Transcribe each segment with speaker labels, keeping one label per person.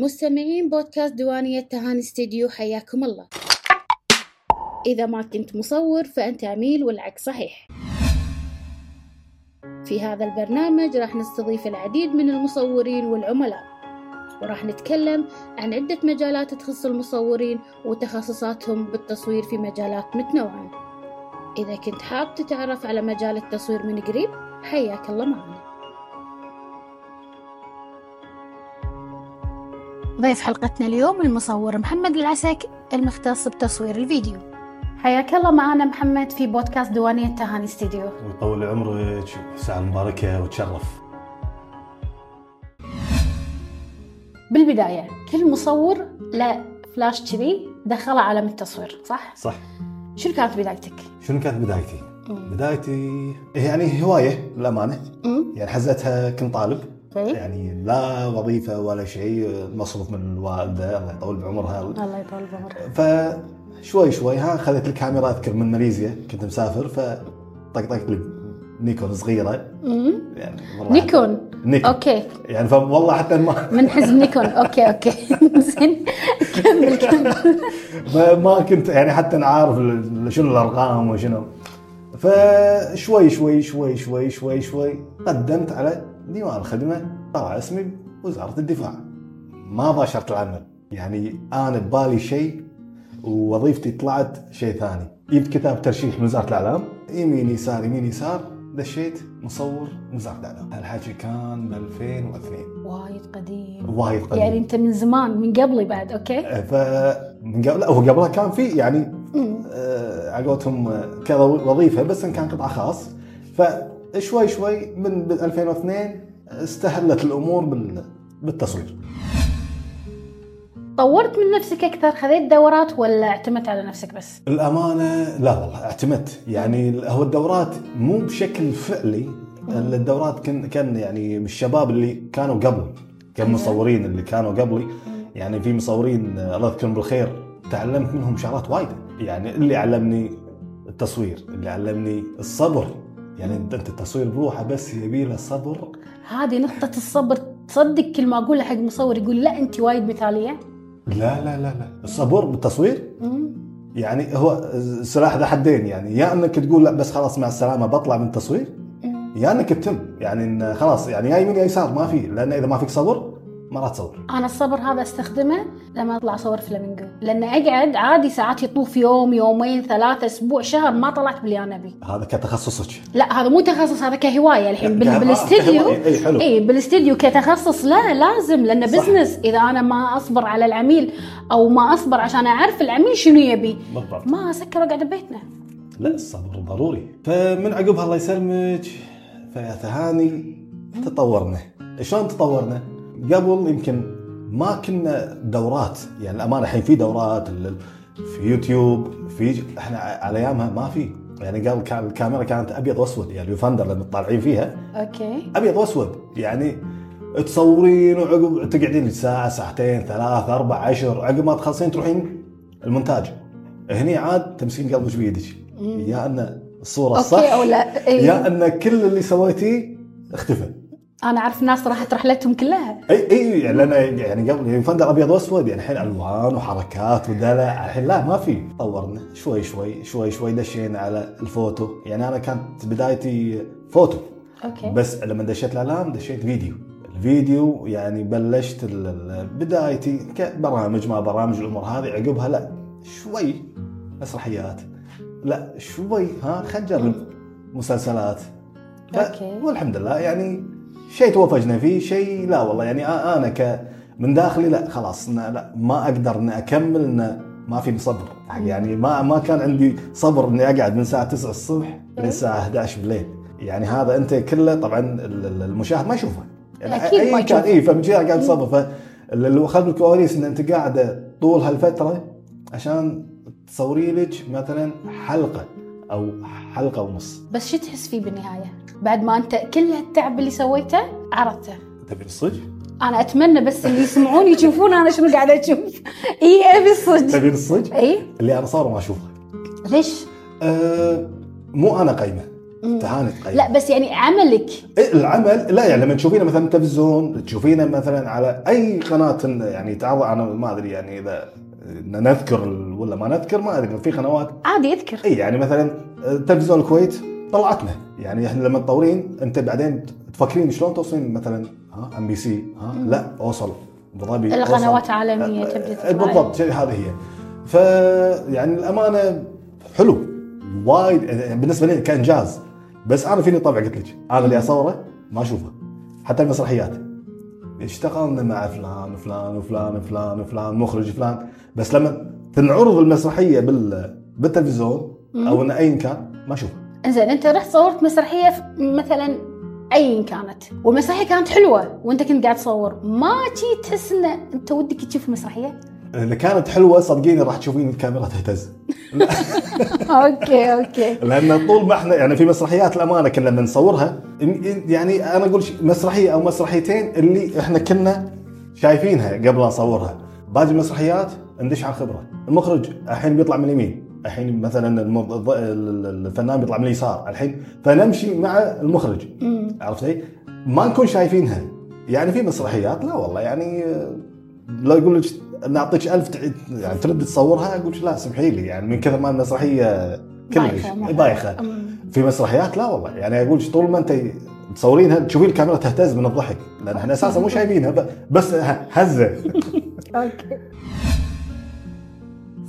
Speaker 1: مستمعين بودكاست ديوانية تهاني استديو حياكم الله. إذا ما كنت مصور فأنت عميل والعكس صحيح. في هذا البرنامج راح نستضيف العديد من المصورين والعملاء. وراح نتكلم عن عدة مجالات تخص المصورين وتخصصاتهم بالتصوير في مجالات متنوعة. إذا كنت حاب تتعرف على مجال التصوير من قريب حياك الله معنا. ضيف حلقتنا اليوم المصور محمد العسك المختص بتصوير الفيديو حياك الله معنا محمد في بودكاست ديوانية تهاني استديو
Speaker 2: ويطول عمرك ساعة مباركة وتشرف
Speaker 1: بالبداية كل مصور له فلاش كذي دخله عالم التصوير صح؟
Speaker 2: صح
Speaker 1: شنو كانت بدايتك؟
Speaker 2: شنو كانت بدايتي؟
Speaker 1: مم.
Speaker 2: بدايتي يعني هواية للأمانة
Speaker 1: مم.
Speaker 2: يعني حزتها كنت طالب يعني لا وظيفة ولا شيء مصروف من الوالدة الله يطول بعمرها.
Speaker 1: الله يطول بعمرك
Speaker 2: فشوي شوي ها اخذت الكاميرا اذكر من ماليزيا. كنت مسافر فطقطقت لي نيكون صغيرة.
Speaker 1: مم.
Speaker 2: يعني والله
Speaker 1: نيكون؟
Speaker 2: نيكون.
Speaker 1: okay.
Speaker 2: يعني فوالله حتى ما
Speaker 1: من حزب نيكون. okay okay. زين. كمل كمل.
Speaker 2: ما- كنت يعني حتى عارف شنو الأرقام وشنو. فشوي شوي شوي شوي شوي شوي قدمت على ديوان الخدمة طلع اسمي وزارة الدفاع. ما باشرت العمل يعني أنا ببالي شيء ووظيفتي طلعت شيء ثاني. جبت كتاب ترشيح من وزارة الإعلام. يمين يسار يمين يسار دشيت مصور وزارة الإعلام. هالحكي كان ب 2002
Speaker 1: وايد قديم.
Speaker 2: وايد قديم.
Speaker 1: يعني انت من زمان من قبلي بعد okay؟
Speaker 2: فمن قبل لا هو قبلها كان في يعني. آه، على قولتهم آه، كذا وظيفة بس إن كان قطاع خاص. فشوي شوي من ب 2002 استهلت الأمور بال- بالتصوير.
Speaker 1: طورت من نفسك أكثر؟ خذيت دورات ولا اعتمدت على نفسك بس؟
Speaker 2: الأمانة لا والله اعتمدت. يعني هو الدورات مو بشكل فعلي. الدورات كان كان يعني من الشباب اللي كانوا قبل كان مصورين اللي كانوا قبلي يعني في مصورين الله يذكرهم بالخير تعلمت منهم شغلات وايده يعني اللي علمني التصوير اللي علمني الصبر. يعني انت التصوير بروحه بس يبي له صبر؟
Speaker 1: هذه نقطة الصبر. تصدق كل ما أقولها حق مصور يقول لا أنت وايد مثالية.
Speaker 2: لا لا لا لا. الصبر بالتصوير. يعني هو السلاح ذا حدين. يعني يا إنك تقول لا بس خلاص مع السلامة بطلع من التصوير. يا إنك تتم. يعني إن خلاص يعني يا يمين يا يسار ما في. لأن إذا ما فيك صبر ما راح تصور.
Speaker 1: أنا الصبر هذا أستخدمه لما أطلع أصور فلامينجو. لأن أقعد عادي ساعات يطوف يوم يومين ثلاثة أسبوع شهر ما طلعت باللي أنا أبي.
Speaker 2: هذا كتخصصك.
Speaker 1: لا هذا مو تخصص هذا كهواية الحين. بالاستديو
Speaker 2: إي حلو.
Speaker 1: إي بالاستديو كتخصص لا لازم
Speaker 2: لأنه.
Speaker 1: business إذا أنا ما أصبر على العميل أو ما أصبر عشان أعرف العميل شنو يبي
Speaker 2: بالضبط.
Speaker 1: ما أسكر وأقعد ببيتنا.
Speaker 2: لا الصبر ضروري. فمن عقبها الله يسلمك. فيا تهاني تطورنا. شلون تطورنا؟ قبل يمكن ما كنا دورات يعني الامانه الحين في دورات في يوتيوب في إحنا على أيامها ما في. يعني قبل كان الكاميرا كانت أبيض وأسود يعني ال finder لما طالعين فيها
Speaker 1: okay.
Speaker 2: أبيض وأسود يعني تصورين وعقب تقعدين ساعة ساعتين ثلاث أربع عشر عقب ما تخلصين تروحين المونتاج. هني عاد تمسكين قلبك بيدك. يا أن
Speaker 1: الصورة
Speaker 2: الصح
Speaker 1: أو لا. إي.
Speaker 2: يا أن كل اللي سويتيه اختفى.
Speaker 1: أنا أعرف ناس راحت رحلتهم كلها.
Speaker 2: إي إي يعني لأن يعني قبل يعني finder أبيض وأسود يعني الحين ألوان وحركات ودلع. الحين لا ما في. طورنا شوي شوي شوي شوي دشينا على الفوتو. يعني أنا كانت بدايتي photo.
Speaker 1: okay.
Speaker 2: بس لما دشيت الاعلام دشيت فيديو. الفيديو يعني بلشت بدايتي كبرامج ما برامج الأمور هذه. عقبها لا شوي مسرحيات. لا شوي ها خلينا نجرب مسلسلات.
Speaker 1: أوكي.
Speaker 2: والحمد لله يعني شيء توفجنا فيه شيء لا والله. يعني أنا ك من داخلي لا خلاص لا ما أقدر إني أكمل إن ما في صبر. يعني ما ما كان عندي صبر إني أقعد من الساعة 9 الصبح للساعه 11 بالليل. يعني هذا أنت كله طبعا ال- ال- المشاهد ما يشوفه. يعني
Speaker 1: أكيد ما
Speaker 2: أي كان. إي فمن كذا قاعد صبر. فاللي خلف الكواليس إن أنت قاعدة طول هالفترة عشان تصوري لك مثلا حلقة. أو حلقة ونص
Speaker 1: بس شو تحس فيه بالنهاية؟ بعد ما أنت كل هالتعب اللي سويته عرضته
Speaker 2: تبي الصج؟
Speaker 1: أنا أتمنى بس اللي يسمعون يشوفون أنا شنو قاعدة أشوف. اي ابي الصدق
Speaker 2: تبي الصج؟
Speaker 1: إي.
Speaker 2: اللي أنا صور ما أشوفه.
Speaker 1: ليش؟
Speaker 2: أه مو أنا قايمة. تهاني تقيم
Speaker 1: لا بس يعني عملك.
Speaker 2: إيه، العمل لا يعني لما تشوفينه مثلا تلفزيون تشوفينه مثلا على أي قناة يعني تعرض أنا ما أدري يعني إذا نذكر ولا ما نذكر ما ادري في قنوات.
Speaker 1: عادي اذكر
Speaker 2: اي يعني مثلا تلفزيون الكويت طلعتنا. يعني إحنا لما تطورين أنت بعدين تفكرين شلون توصلين مثلا ها ام بي سي ها لا أوصل. ابو ظبي
Speaker 1: القنوات
Speaker 2: أوصل.
Speaker 1: عالميه تبدأ
Speaker 2: أه،
Speaker 1: تطلع.
Speaker 2: بالضبط شيء هذه هي. ف يعني الأمانة حلو. وايد يعني بالنسبة لي كإنجاز. بس أنا فيني طبع قلت لك. أنا اللي أصوره ما أشوفه. حتى المسرحيات. اشتغلنا مع فلان وفلان وفلان وفلان وفلان مخرج فلان. بس لما تنعرض المسرحية بال بالتلفزيون أو إن ايا كان؟ ما اشوفها
Speaker 1: إنزين أنت رحت صورت مسرحية مثلا ايا كانت؟ والمسرحية كانت حلوة وأنت كنت قاعد تصور. ما جي تحس إن أنت ودك تشوف المسرحيه
Speaker 2: إذا كانت حلوة صدقيني راح تشوفين الكاميرا تهتز.
Speaker 1: okay okay.
Speaker 2: لأن طول ما إحنا يعني في مسرحيات الأمانة كنا لما نصورها يعني أنا أقول مسرحية أو مسرحيتين اللي إحنا كنا شايفينها قبل نصورها باقي المسرحيات ندش على الخبره المخرج الحين بيطلع من اليمين. الحين مثلا الفنان بيطلع من اليسار الحين فنمشي مع المخرج. عرفت علي؟ ما نكون شايفينها. يعني في مسرحيات؟ لا والله. يعني لو يقول لك نعطيك ألف يعني ترد تصورها؟ أقول لك لا سمحي لي. يعني من كثر ما المسرحية كلش
Speaker 1: بايخة.
Speaker 2: في مسرحيات؟ لا والله. يعني أقول لك طول ما أنت تصورينها تشوفين الكاميرا تهتز من الضحك. لأن إحنا أساسا مو شايفينها بس هزة.
Speaker 1: أوكي.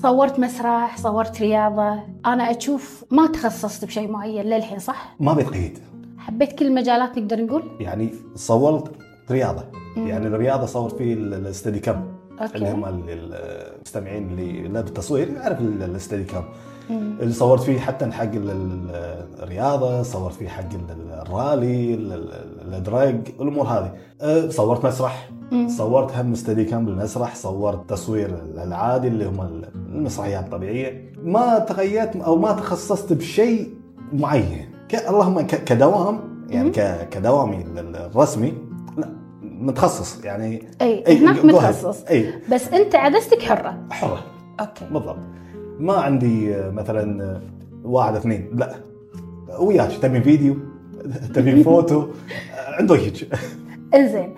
Speaker 1: صورت مسرح صورت رياضة. أنا أشوف ما تخصصت بشيء معين للحين صح؟
Speaker 2: ما بتقيد
Speaker 1: حبيت كل المجالات نقدر نقول؟
Speaker 2: يعني صورت رياضة. يعني الرياضة صورت ال- الاستدي كام. اللي هم ال- المستمعين اللي لا بالتصوير يعرف ال- الاستدي كام اللي صورت فيه حتى حق ال- ال- الرياضة صورت فيه حق ال- الرالي ال- ال- الأدراج الأمور هذه. أه، صورت مسرح. صورت هم استدي كام بالمسرح صورت تصوير العادي اللي هم المسرحيات الطبيعية. ما تغيرت أو ما تخصصت بشيء معين. اللهم كدوام يعني كدوامي ال- الرسمي لا متخصص. يعني
Speaker 1: أي هناك. متخصص.
Speaker 2: أي.
Speaker 1: بس أنت عدستك حرة.
Speaker 2: حرة.
Speaker 1: okay.
Speaker 2: بالضبط. ما عندي آه، مثلا آه، واحد اثنين. لا. وياك. تبي فيديو؟ تبي فوتو؟ آه، عند وجهك
Speaker 1: إنزين.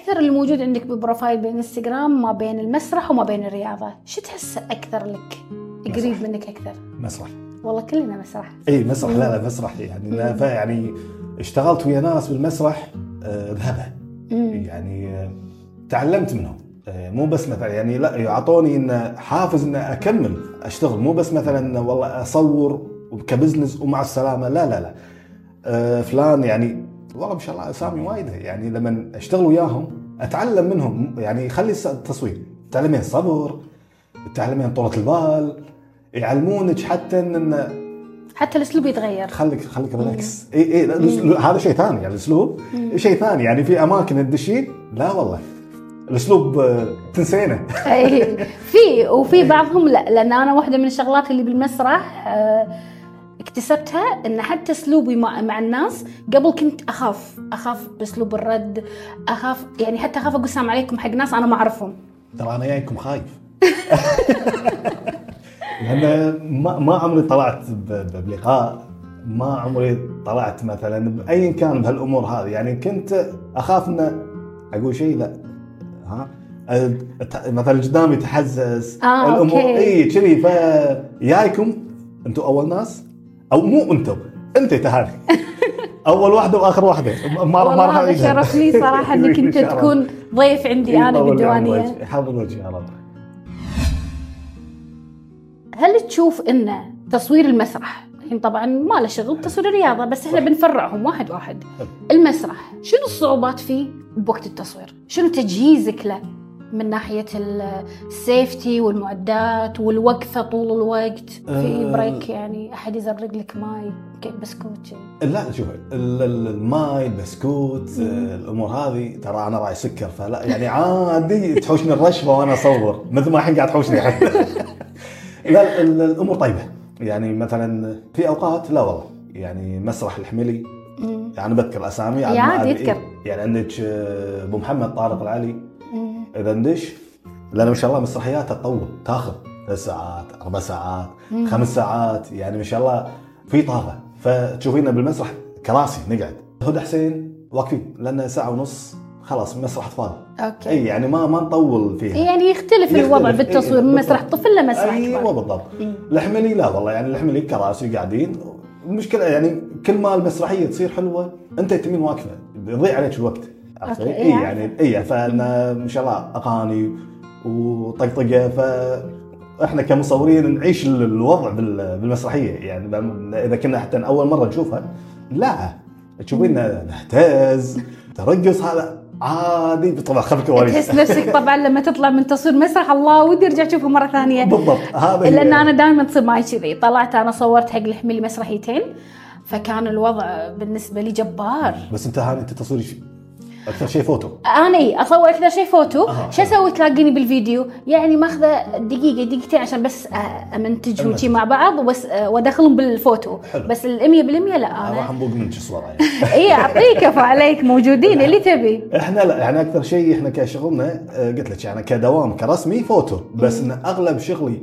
Speaker 1: أكثر الموجود عندك بال profile بالانستغرام ما بين المسرح وما بين الرياضة شو تحس أكثر لك؟ قريب. منك أكثر.
Speaker 2: مسرح.
Speaker 1: والله كلنا مسرح.
Speaker 2: إي مسرح. لا لا مسرح. يعني لا يعني اشتغلت ويا ناس بالمسرح آه، ذهبه
Speaker 1: مم.
Speaker 2: يعني آه، تعلمت منهم. آه، مو بس مثلا يعني لا يعطوني إن حافز إن أكمل أشتغل. مو بس مثلا والله أصور كبزنس ومع السلامة. لا لا لا. فلان يعني والله ما شاء الله أسامي وايده يعني لما أشتغل وياهم أتعلم منهم. يعني خلي التصوير. تعلمين الصبر تعلمين طولة البال يعلمونك حتى ان
Speaker 1: حتى الأسلوب يتغير.
Speaker 2: خليك خليك relax اي إي هذا شيء ثاني يعني الأسلوب شيء ثاني. يعني في أماكن تدشين لا والله. الأسلوب آه، تنسينه.
Speaker 1: إي. في وفي بعضهم لا لأن أنا واحدة من الشغلات اللي بالمسرح آه، اكتسبتها إن حتى أسلوبي مع, مع الناس قبل كنت أخاف. أخاف بأسلوب الرد اخاف يعني حتى أخاف أقول السلام عليكم حق ناس أنا ما أعرفهم.
Speaker 2: ترى أنا جايكم خايف. لأن ما ما عمري طلعت بلقاء. ما عمري طلعت مثلا بايا كان بهالأمور هذه. يعني كنت أخاف ان أقول شيء لا. ها؟ مثلا قدامي تحزز.
Speaker 1: آه، الأمور.
Speaker 2: اي كذي. فجايكم أنتم أول ناس. أو مو أنتم أنت تهاني أول واحدة وآخر واحدة. ما ما راح
Speaker 1: هذا
Speaker 2: أعيدها.
Speaker 1: شرف لي صراحة إنك
Speaker 2: أنت.
Speaker 1: تكون ضيف عندي أنا
Speaker 2: يطول بالديوانية. يحفظ وجهي يا رب
Speaker 1: هل تشوف إن تصوير المسرح الحين طبعا ما له شغل تصوير الرياضة بس إحنا بنفرقهم واحد واحد. المسرح شنو الصعوبات فيه بوقت التصوير؟ شنو تجهيزك له؟ من ناحية ال- ال safety والمعدات والوقفه طول الوقت في
Speaker 2: أه.
Speaker 1: break يعني أحد يزرق لك ماي بسكوت.
Speaker 2: لا شوف ال- ال- الماي البسكوت آه، الأمور هذه ترى أنا راعي سكر فلا يعني عادي تحوشني الرشفه وأنا أصور مثل ما الحين قاعد تحوشني لا ال- الأمور طيبة يعني مثلا في أوقات لا والله يعني مسرح الحملي. يعني بذكر أسامي
Speaker 1: يا عادي يذكر.
Speaker 2: يعني عندك آه، أبو محمد طارق العلي إذا ندش لأن ما شاء الله مسرحياتها تطول تاخذ ثلاث ساعات أربع ساعات خمس ساعات يعني ما شاء الله في طاقة. فتشوفينا بالمسرح كراسي نقعد. هدى حسين واقفين لأن ساعة ونص خلاص مسرح أطفال.
Speaker 1: okay.
Speaker 2: إي يعني ما ما نطول فيها.
Speaker 1: يعني يختلف,
Speaker 2: يختلف.
Speaker 1: الوضع
Speaker 2: إيه،
Speaker 1: بالتصوير من مسرح. طفل لمسرح أيوه
Speaker 2: بالضبط. الحملي لا والله يعني الحملي كراسي قاعدين. المشكلة يعني كل ما المسرحيه تصير حلوة أنت تمين واقفه يضيع عليك الوقت. اي
Speaker 1: إيه،
Speaker 2: يعني اي فانا ما شاء الله أغاني وطقطقة ف إحنا كمصورين نعيش ال- الوضع بال- بالمسرحية. يعني إذا كنا حتى أول مرة نشوفها لا. تشوفينا نهتز ترقص هذا عادي. طبعا خلف
Speaker 1: تحس
Speaker 2: الكواليس
Speaker 1: نفسك طبعا لما تطلع من تصوير مسرح الله ودي أرجع أشوفه مرة ثانية.
Speaker 2: بالضبط هذا.
Speaker 1: لأن أنا دائما تصير معي كذي. طلعت أنا صورت حق الحملي مسرحيتين فكان الوضع بالنسبة لي جبار.
Speaker 2: بس أنت هاني أنت تصوير شي- أكثر شيء فوتو.
Speaker 1: أنا اي أصور أكثر شيء فوتو. شو أسوي؟ تلاقيني بالفيديو. يعني ماخذة دقيقة دقيقتين عشان بس امنتجهم. شي مع بعض وبس وأدخلهم بالفوتو.
Speaker 2: حلو.
Speaker 1: بس ال 100% لا أنا
Speaker 2: راح نبوق منك الصورة يعني.
Speaker 1: اي أعطيك أفا عليك. موجودين اللي تبي.
Speaker 2: إحنا لا يعني أكثر شيء إحنا كشغلنا قلت لك يعني كدوام كرسمي فوتو. بس إن أغلب شغلي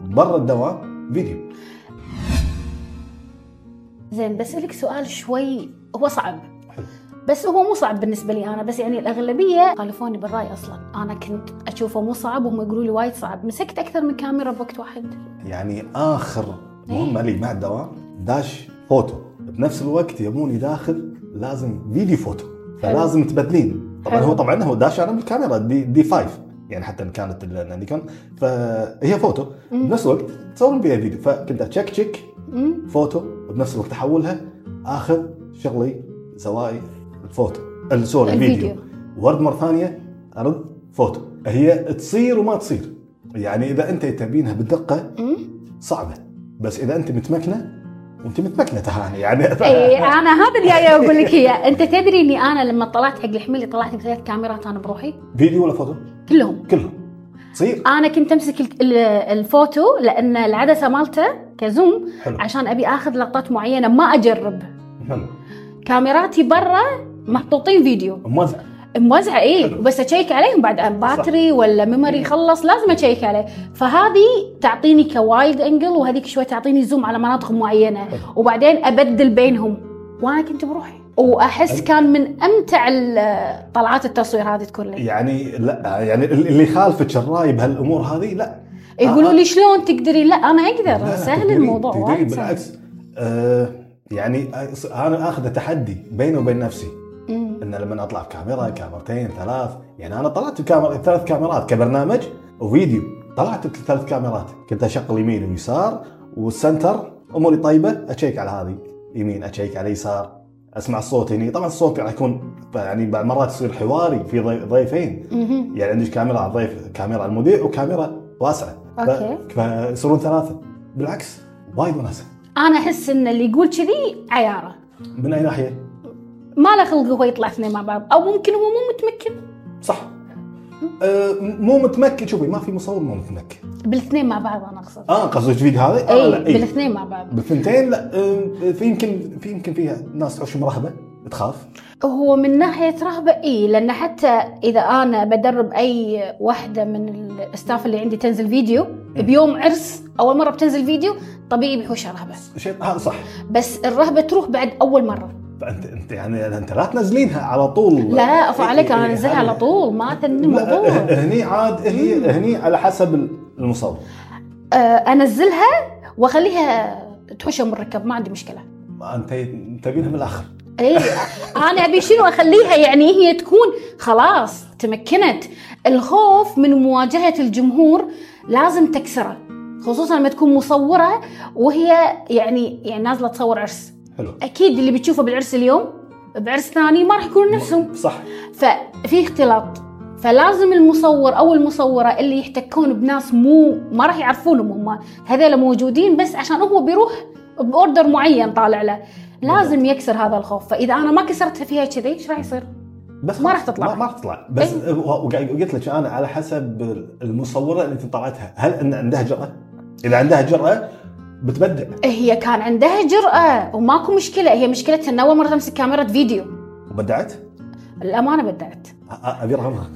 Speaker 2: برا الدوام فيديو.
Speaker 1: زين بسألك سؤال شوي هو صعب. بس هو مو صعب بالنسبة لي أنا بس يعني الأغلبية خالفوني بالرأي أصلا. أنا كنت أشوفه مو صعب وهم يقولوا لي وايد صعب. مسكت أكثر من كاميرا بوقت واحد.
Speaker 2: يعني آخر مهمه لي مع الدوام داش فوتو. بنفس الوقت يبوني داخل لازم فيديو فوتو. فلازم تبدلين. طبعا
Speaker 1: حلو.
Speaker 2: هو طبعا هو داش أنا بالكاميرا D D5 يعني حتى إن كانت النيكون فهي فوتو. بنفس الوقت تصور بيها فيديو. فكنت اتشك تشك
Speaker 1: أمم.
Speaker 2: فوتو. وبنفس الوقت أحولها. اخذ شغلي زوايا. ال photo sorry
Speaker 1: الفيديو.
Speaker 2: الفيديو. ورد مرة ثانية ارد فوتو هي تصير وما تصير. يعني إذا أنت تبينها
Speaker 1: أمم.
Speaker 2: صعبة. بس إذا أنت متمكنة وانت متمكنة تهاني. يعني
Speaker 1: إي أنا هذا اللي جاية أقول لك إياه. أنت تدري إني أنا لما طلعت حق الحميلي طلعت بثلاث كاميرات أنا بروحي.
Speaker 2: فيديو ولا فوتو؟
Speaker 1: كلهم.
Speaker 2: كلهم. تصير.
Speaker 1: أنا كنت أمسك ال- ال- الفوتو لأن العدسة مالته ك zoom
Speaker 2: حلو.
Speaker 1: عشان أبي آخذ لقطات معينة ما أجرب.
Speaker 2: حلو.
Speaker 1: كاميراتي برا محطوطين فيديو.
Speaker 2: موزع.
Speaker 1: موزعه اي. بس أشيك عليهم بعد battery ولا memory خلص لازم أشيك عليه. فهذه تعطيني ك wide angle وهذيك شوي تعطيني zoom على مناطق معينة.
Speaker 2: حلو.
Speaker 1: وبعدين أبدل بينهم. وأنا كنت بروحي. وأحس
Speaker 2: حلو.
Speaker 1: كان من أمتع طلعات التصوير هذه تكون لي.
Speaker 2: يعني لا يعني اللي يخالفك الراي بهالامور هذه لا.
Speaker 1: يقولوا لي شلون تقدري؟ لا أنا أقدر.
Speaker 2: لا،
Speaker 1: سهل
Speaker 2: تقدرين-
Speaker 1: الموضوع سهل.
Speaker 2: بالعكس. آه يعني أنا آخذ تحدي بيني وبين نفسي. إن لما أطلع بكاميرا كاميرتين ثلاث. يعني أنا طلعت بكاميرا ثلاث كاميرات كبرنامج وفيديو. طلعت بثلاث كاميرات. كنت أشغل يمين ويسار والسنتر. أموري طيبة. أشيك على هذه. يمين أشيك على يسار. أسمع الصوت هني. طبعا الصوت راح يكون يعني بعض مرات يصير حواري في ضي- ضيفين. يعني عندك كاميرا على الضيف كاميرا على المذيع وكاميرا واسعة.
Speaker 1: أوكي.
Speaker 2: فيصيرون ثلاثة. بالعكس وايد وناسه
Speaker 1: أنا أحس إن اللي يقول كذي عيارة.
Speaker 2: من أي ناحية؟
Speaker 1: ما له خلق هو يطلع اثنين مع بعض. أو ممكن هو مو متمكن.
Speaker 2: صح. أه مو متمكن. شوفي ما في مصور مو متمكن.
Speaker 1: بالاثنين مع بعض أنا أقصد.
Speaker 2: آه قصدك فيديو هذا؟ آه
Speaker 1: إي
Speaker 2: لا إي.
Speaker 1: بالاثنين مع بعض.
Speaker 2: بالثنتين؟ لا آه، في يمكن في يمكن فيها ناس تعيش مرهبه تخاف.
Speaker 1: هو من ناحية رهبة إي لأن حتى إذا أنا بدرب أي واحدة من ال staff اللي عندي تنزل فيديو بيوم عرس أول مرة بتنزل فيديو طبيعي بيحوشها رهبة.
Speaker 2: شيء هذا صح.
Speaker 1: بس الرهبة تروح بعد أول مرة.
Speaker 2: فانت أنت يعني أنت لا تنزلينها على طول.
Speaker 1: لا عليك
Speaker 2: إيه،
Speaker 1: أنا
Speaker 2: إيه،
Speaker 1: أنزلها
Speaker 2: هذا-
Speaker 1: على طول ما
Speaker 2: لا
Speaker 1: الموضوع
Speaker 2: هني عاد هي هني على حسب المصور
Speaker 1: آه، أنزلها وأخليها تحوش أم الركب ما عندي مشكلة.
Speaker 2: ما أنت تبينها بالاخر
Speaker 1: اي أنا أبي شنو أخليها؟ يعني هي تكون خلاص تمكنت. الخوف من مواجهة الجمهور لازم تكسره خصوصا لما تكون مصورة وهي يعني يعني نازلة تصور عرس.
Speaker 2: حلو.
Speaker 1: أكيد اللي بتشوفه بالعرس اليوم بعرس ثاني ما راح يكونوا نفسهم
Speaker 2: صح.
Speaker 1: ففي اختلاط. فلازم المصور أو المصورة اللي يحتكون بناس مو ما راح يعرفونهم هم. هذول موجودين بس عشان هو بيروح بأوردر معين طالع له. لازم يكسر هذا الخوف. فإذا أنا ما كسرتها فيها كذي إيش راح يصير؟
Speaker 2: بس
Speaker 1: ما راح تطلع.
Speaker 2: ما, راح تطلع. بس
Speaker 1: إيه.
Speaker 2: قلت لك أنا على حسب المصورة اللي انت طلعتها. هل إن عندها جرأة؟ إذا عندها جرأة بتبدع
Speaker 1: هي كان عندها جرأة وماكو مشكلة هي مشكلتها أول مرة تمسك كاميرا فيديو
Speaker 2: وبدعت؟
Speaker 1: الأمانة بدعت
Speaker 2: أبي رقمها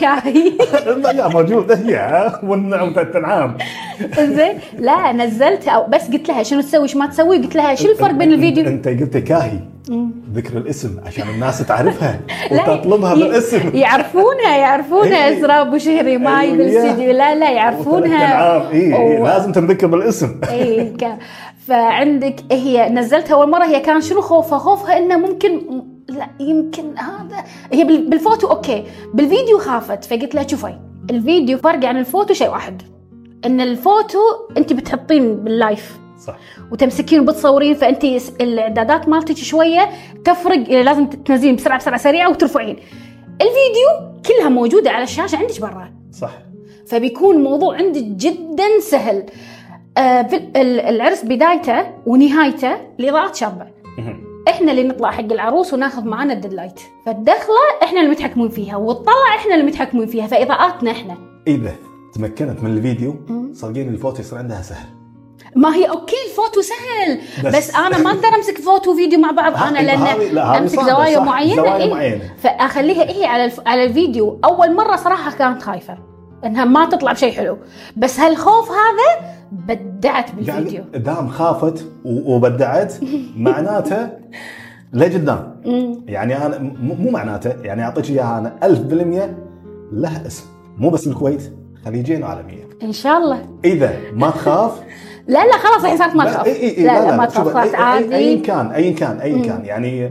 Speaker 1: كاهي
Speaker 2: لا موجوده هي والنعم تنعام
Speaker 1: زين. لا نزلت أو بس قلت لها شنو تسوي شو ما تسوي؟ قلت لها شو الفرق بين الفيديو؟
Speaker 2: أنت قلت كاهي. ذكر الاسم عشان الناس تعرفها
Speaker 1: لا،
Speaker 2: وتطلبها بالاسم.
Speaker 1: يعرفونها يعرفونها.
Speaker 2: إيه.
Speaker 1: اسراء أبو شهري معي
Speaker 2: أيوة،
Speaker 1: بالاستديو لا لا يعرفونها.
Speaker 2: اي إيه لازم تنذكر بالاسم.
Speaker 1: اي فعندك هي نزلتها أول مرة. هي كان شنو خوفها؟ خوفها إنه ممكن لا يمكن هذا هي بال- بال photo okay. بالفيديو خافت فقلت لها شوفي. الفيديو فرق عن الفوتو شيء واحد. إن الفوتو أنت بتحطين بال live.
Speaker 2: صح.
Speaker 1: وتمسكين وبتصورين فأنت الإعدادات مالتك شوية تفرق لازم تنزلين بسرعة بسرعة سريعة وترفعين. الفيديو كلها موجودة على الشاشة عندك برا.
Speaker 2: صح.
Speaker 1: فبيكون الموضوع عندك جدا سهل. آه العرس بدايته ونهايته الاضاءات
Speaker 2: شابة.
Speaker 1: إحنا اللي نطلع حق العروس وناخذ معانا ال daylight. فالدخلة إحنا اللي متحكمين فيها والطلع إحنا اللي متحكمين فيها. فاضاءاتنا إحنا.
Speaker 2: إذا تمكنت من الفيديو. صدقيني الفوتو يصير عندها سهل.
Speaker 1: ما هي okay ال photo سهل.
Speaker 2: بس-
Speaker 1: بس, أنا ما أقدر أمسك فوتو وفيديو مع بعض.
Speaker 2: أنا
Speaker 1: لأن
Speaker 2: لا، أمسك
Speaker 1: زوايا معينة.
Speaker 2: زوايا
Speaker 1: إيه؟
Speaker 2: معينة.
Speaker 1: فأخليها هي على الف... على الفيديو. أول مرة صراحة كانت خايفة إنها ما تطلع بشيء حلو. بس هالخوف هذا بدعت بالفيديو.
Speaker 2: يعني دام خافت وبدعت معناته لقدام. يعني أنا مو معناته يعني أعطيك إياها أنا 1000% له اسم. مو بس بالكويت خليجين وعالمية.
Speaker 1: إن شاء الله.
Speaker 2: إذا ما تخاف؟
Speaker 1: لا لا خلاص الحين صارت ما تخاف.
Speaker 2: إي- إي- إي،
Speaker 1: لا لا ما تخاف خلاص
Speaker 2: أي- ايا
Speaker 1: عادي.
Speaker 2: كان ايا كان ايا كان. يعني